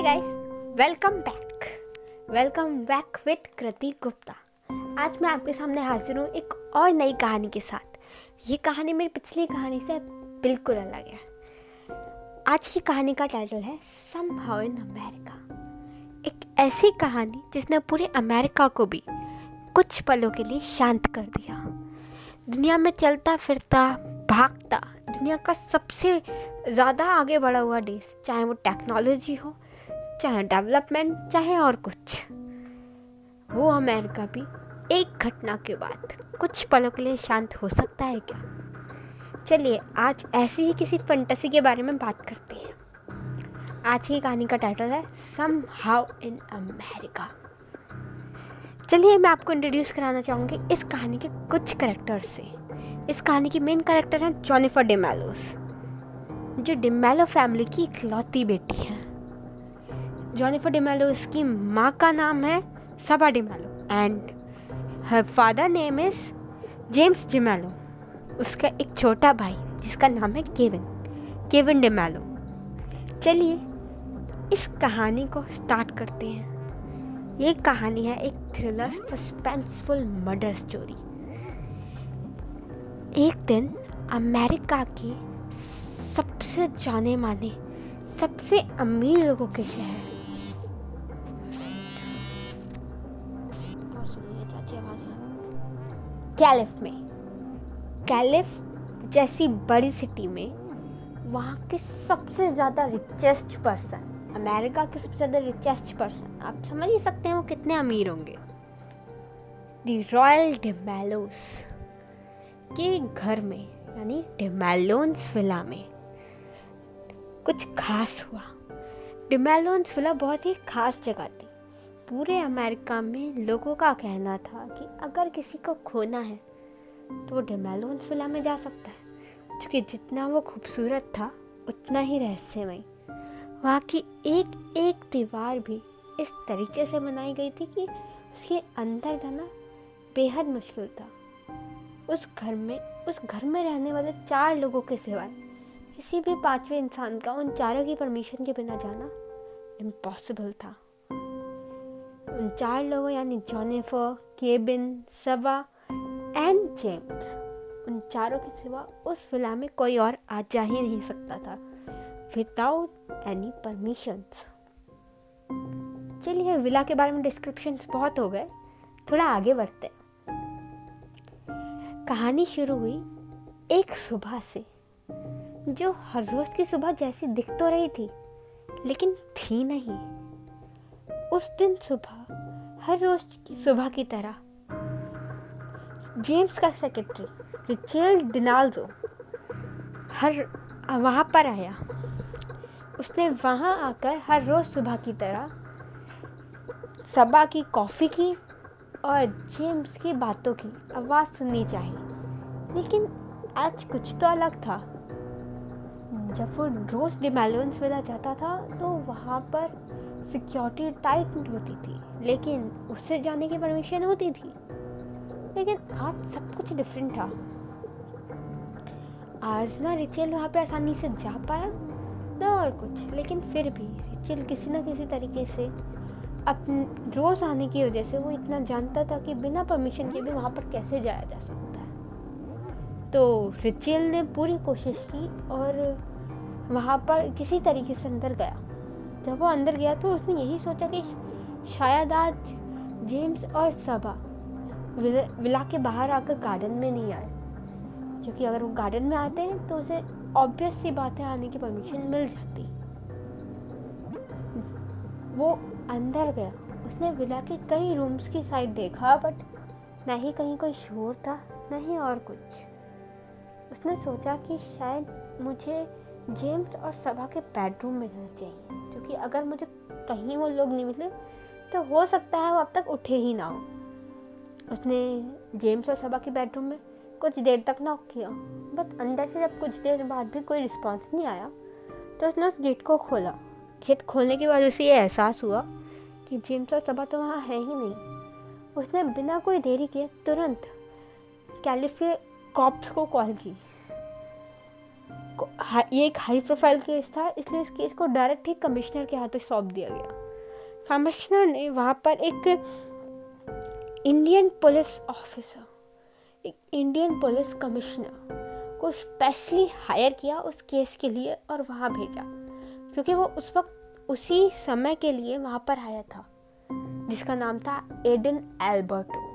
Hi guys welcome back welcome back with Kriti Gupta आज मैं आपके सामने हाजिर हूँ एक और नई कहानी के साथ। ये कहानी मेरी पिछली कहानी से बिल्कुल अलग है। आज की कहानी का टाइटल है सम हाउ इन अमेरिका एक ऐसी कहानी जिसने पूरे अमेरिका को भी कुछ पलों के लिए शांत कर दिया। दुनिया में चलता फिरता, भागता, दुनिया का सबसे ज़्यादा आगे बढ़ा हुआ देश, चाहे वो टेक्नोलॉजी हो चाहे डेवलपमेंट, चाहे और कुछ। वो अमेरिका भी एक घटना के बाद कुछ पलों के लिए शांत हो सकता है क्या? चलिए, आज ऐसी ही किसी फंटसी के बारे में बात करते हैं। आज की कहानी का टाइटल है सम हाउ इन अमेरिका चलिए, मैं आपको इंट्रोड्यूस कराना चाहूँगी इस कहानी के कुछ करेक्टर्स से। इस कहानी की मेन करेक्टर हैं जॉनिफर डिमेलोस जो डिमेलो फैमिली की इकलौती बेटी है। जॉनिफर डिमेलो की माँ का नाम है Saba D'Mello and her father name is James D'Mello उसका एक छोटा भाई जिसका नाम है केविन केविन डिमेलो चलिए इस कहानी को स्टार्ट करते हैं ये कहानी है एक थ्रिलर सस्पेंसफुल मर्डर स्टोरी एक दिन अमेरिका के सबसे जाने माने सबसे अमीर लोगों के शहर कैलिफ में। कैलिफ जैसी बड़ी सिटी में वहाँ के सबसे ज़्यादा रिचेस्ट पर्सन अमेरिका के सबसे ज़्यादा रिचेस्ट पर्सन आप समझ ही सकते हैं वो कितने अमीर होंगे। दी रॉयल डिमेलोस के घर में, यानी डिमेलोन्स विला में कुछ खास हुआ। डिमेलोन्स विला बहुत ही खास जगह थी। पूरे अमेरिका में लोगों का कहना था कि अगर किसी को खोना है तो वो डिमेलोन्स विला में जा सकता है। क्योंकि जितना वो खूबसूरत था, उतना ही रहस्यमय। वहाँ की एक एक दीवार भी इस तरीके से बनाई गई थी कि उसके अंदर जाना बेहद मुश्किल था। उस घर में, उस घर में रहने वाले चार लोगों के सिवाय किसी भी पाँचवें इंसान का उन चारों की परमिशन के बिना जाना इम्पॉसिबल था। चार लोगों, यानी Jennifer Kevin, Saba, and James उन चारों के सिवा उस विला में कोई और आ जा ही नहीं सकता था। विदाउट एनी परमिशंस चलिए, विला के बारे में डिस्क्रिप्शन बहुत हो गए। थोड़ा आगे बढ़ते हैं। कहानी शुरू हुई एक सुबह से, जो हर रोज की सुबह जैसी दिख तो रही थी, लेकिन थी नहीं। उस दिन सुबह, हर रोज की सुबह की तरह, जेम्स का सेक्रेटरी रिचर्ड डिनाल्जो हर, वहाँ पर आया। उसने वहाँ आकर हर रोज़ सुबह की तरह सबा की कॉफ़ी की और जेम्स की बातों की आवाज़ सुननी चाहिए लेकिन आज कुछ तो अलग था। जब वो रोज़ डिमेलोन्स विला जाता था तो वहाँ पर सिक्योरिटी टाइट होती थी, लेकिन उससे जाने की परमिशन होती थी। लेकिन आज सब कुछ डिफरेंट था। आज ना रिचेल वहाँ पे आसानी से जा पाया ना और कुछ, लेकिन फिर भी रिचेल किसी ना किसी तरीके से अपन रोज़ आने की वजह से वो इतना जानता था कि बिना परमिशन के भी वहाँ पर कैसे जाया जा सकता है। तो रिचेल ने पूरी कोशिश की और वहाँ पर किसी तरीके से अंदर गया। जब वो अंदर गया तो उसने यही सोचा कि शायद आज जेम्स और सबा विला के बाहर आकर गार्डन में नहीं आए। क्योंकि अगर वो गार्डन में आते हैं तो उसे ऑब्वियस सी बात आने की परमिशन मिल जाती। वो अंदर गया। उसने विला के कई रूम्स की साइड देखा बट ना ही कहीं कोई शोर था, न ही और कुछ। उसने सोचा कि शायद मुझे जेम्स और सभा के बेडरूम में रहना चाहिए। क्योंकि अगर मुझे कहीं वो लोग नहीं मिले तो हो सकता है वो अब तक उठे ही ना हो। उसने जेम्स और सभा के बेडरूम में कुछ देर तक नॉक किया। बट अंदर से जब कुछ देर बाद भी कोई रिस्पांस नहीं आया तो उसने उस गेट को खोला। गेट खोलने के बाद उसे ये एहसास हुआ कि जेम्स और सबा तो वहाँ है ही नहीं। उसने बिना कोई देरी के तुरंत कैलिफ के कॉप्स को कॉल की। ये एक हाई प्रोफ़ाइल केस था, इसलिए इस केस को डायरेक्ट ही कमिश्नर के हाथों सौंप दिया गया। कमिश्नर ने वहाँ पर एक इंडियन पुलिस ऑफिसर एक इंडियन पुलिस कमिश्नर को स्पेशली हायर किया उस केस के लिए और वहाँ भेजा। क्योंकि वो उस वक्त उसी समय के लिए वहाँ पर आया था, जिसका नाम था एडन एल्बर्टो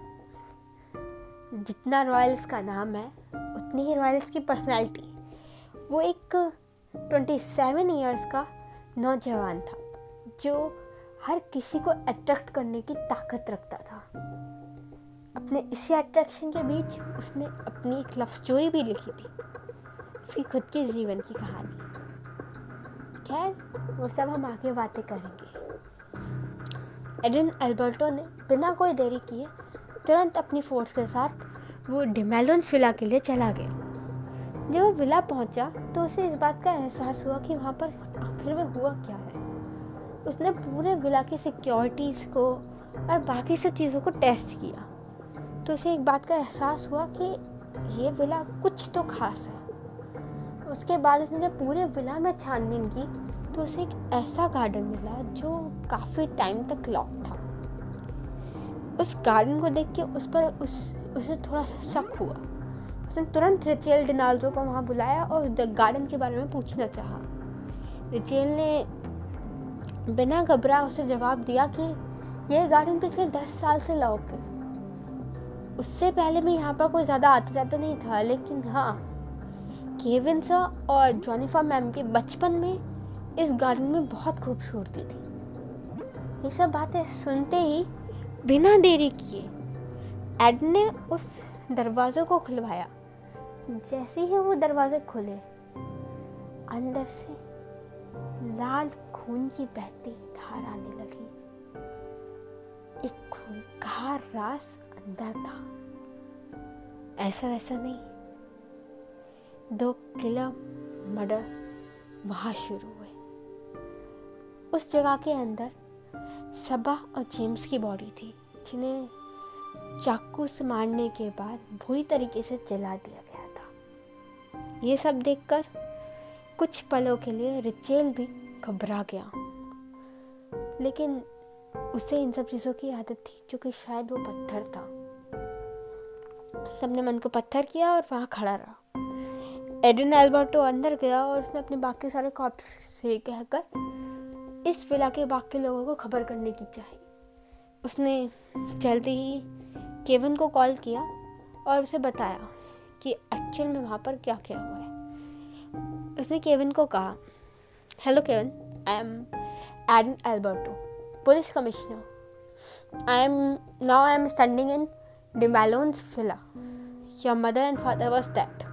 जितना रॉयल्स का नाम है, उतनी ही रॉयल्स की पर्सनैलिटी वो एक ट्वेंटी सेवन ईयर्स का नौजवान था, जो हर किसी को अट्रैक्ट करने की ताकत रखता था। अपने इसी अट्रैक्शन के बीच उसने अपनी एक लव स्टोरी भी लिखी थी उसकी खुद के जीवन की कहानी। खैर, वो सब हम आगे बातें करेंगे। एडन एल्बर्टो ने बिना कोई देरी किए तुरंत अपनी फोर्स के साथ वो डिमेलोन्स विला के लिए चला गया। जब वो विला पहुँचा तो उसे इस बात का एहसास हुआ कि वहाँ पर आखिर में हुआ क्या है। उसने पूरे विला की सिक्योरिटीज़ को और बाकी सब चीज़ों को टेस्ट किया। तो उसे एक बात का एहसास हुआ कि ये विला कुछ तो खास है। उसके बाद उसने जब पूरे विला में छानबीन की तो उसे एक ऐसा गार्डन मिला जो काफ़ी टाइम तक लॉक था। उस गार्डन को देख के उस पर उस, उसे थोड़ा सा शक हुआ। उसने तुरंत रिचेल डिनाल्डो को वहाँ बुलाया और गार्डन के बारे में पूछना चाहा। रिचेल ने बिना घबरा उसे जवाब दिया कि यह गार्डन पिछले दस साल से लॉक है। उससे पहले मैं यहाँ पर कोई ज़्यादा आते जाता नहीं था, लेकिन हाँ केविन और जॉनिफा मैम के बचपन में इस गार्डन में बहुत खूबसूरती थी। ये सब बातें सुनते ही बिना देरी किए, एड ने उस दरवाजे को खुलवाया। जैसे ही वो दरवाजे खुले, अंदर से लाल खून की बहती धार आने लगी। एक खूंखार रास अंदर था। ऐसा वैसा नहीं। दो किला मर्डर वहाँ शुरू हुए। उस जगह के अंदर सबा और जेम्स की बॉडी थी, जिन्हें चाकू से मारने के बाद बुरी तरीके से जला दिया ये सब देखकर कुछ पलों के लिए रिचेल भी घबरा गया। लेकिन उसे इन सब चीज़ों की आदत थी क्योंकि शायद वो पत्थर था। अपने मन को पत्थर किया और वहाँ खड़ा रहा। एडन एल्बर्टो अंदर गया और उसने अपने बाकी सारे कॉप्स से कहकर इस विला के बाकी लोगों को खबर करने की चाहिए उसने जल्दी ही केवन को कॉल किया और उसे बताया कि एक्चुअल में वहाँ पर क्या क्या हुआ है। उसने केविन को कहा hello Kevin I am Ed Alberto police commissioner I am now I am standing in D'Mello's villa your mother and father was that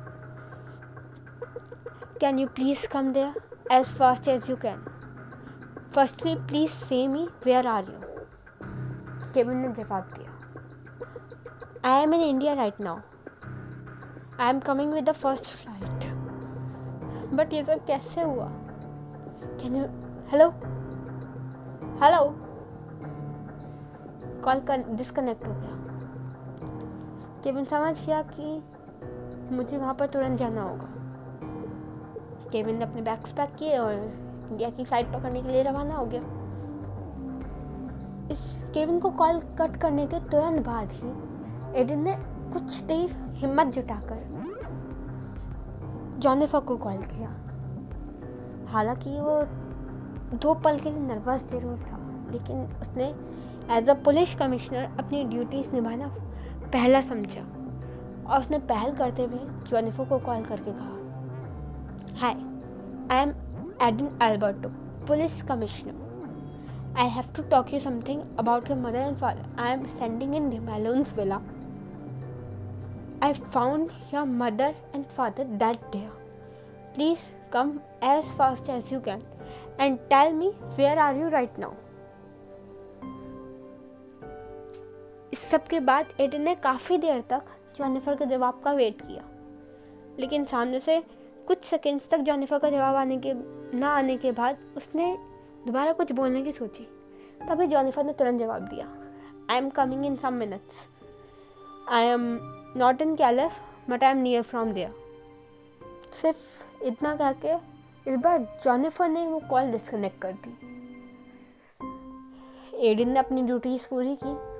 can you please come there as fast as you can firstly please say me where are you Kevin ने जवाब दिया I am in India right now I am coming with the first flight but ये सब कैसे हुआ? Can you hello hello call disconnect हो गया। Kevin समझ गया कि मुझे वहाँ पर तुरंत जाना होगा। केविन ने अपने बैग्स पैक किए और इंडिया की फ़्लाइट पकड़ने के लिए रवाना हो गया। इस केविन को कॉल कट करने के तुरंत बाद ही एडिन ने कुछ देर हिम्मत जुटाकर जॉनिफा को कॉल किया। हालाँकि वो दो पल के लिए नर्वस ज़रूर था, लेकिन उसने एज अ पुलिस कमिश्नर अपनी ड्यूटीज़ निभाना पहला समझा और उसने पहल करते हुए जोनिफो को कॉल करके कहा hi I am Aiden Alberto police commissioner I have to talk you something about your mother and father I am standing in Malon's villa I found your mother and father that there please come as fast as you can and tell me where are you right now. इस सब के बाद Aiden ने काफ़ी देर तक जॉनिफर के जवाब का वेट किया। लेकिन सामने से कुछ सेकेंड्स तक जॉनिफर का जवाब आने के, ना आने के बाद उसने दोबारा कुछ बोलने की सोची। तभी जॉनिफर ने तुरंत जवाब दिया I am coming in some minutes I am not in Calif, but I am near from there. सिर्फ़ इतना कह के इस बार जॉनिफर ने वो कॉल डिस्कनेक्ट कर दी। एडिन ने अपनी ड्यूटीज़ पूरी की।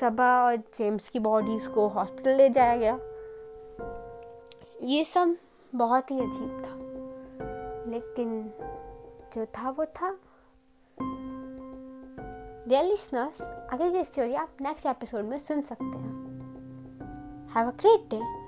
सबा और जेम्स की बॉडीज को हॉस्पिटल ले जाया गया। ये सब बहुत ही अजीब था। लेकिन जो था, वो था। डियर लिसनर्स आगे की स्टोरी आप नेक्स्ट एपिसोड में सुन सकते हैं। Have a great day.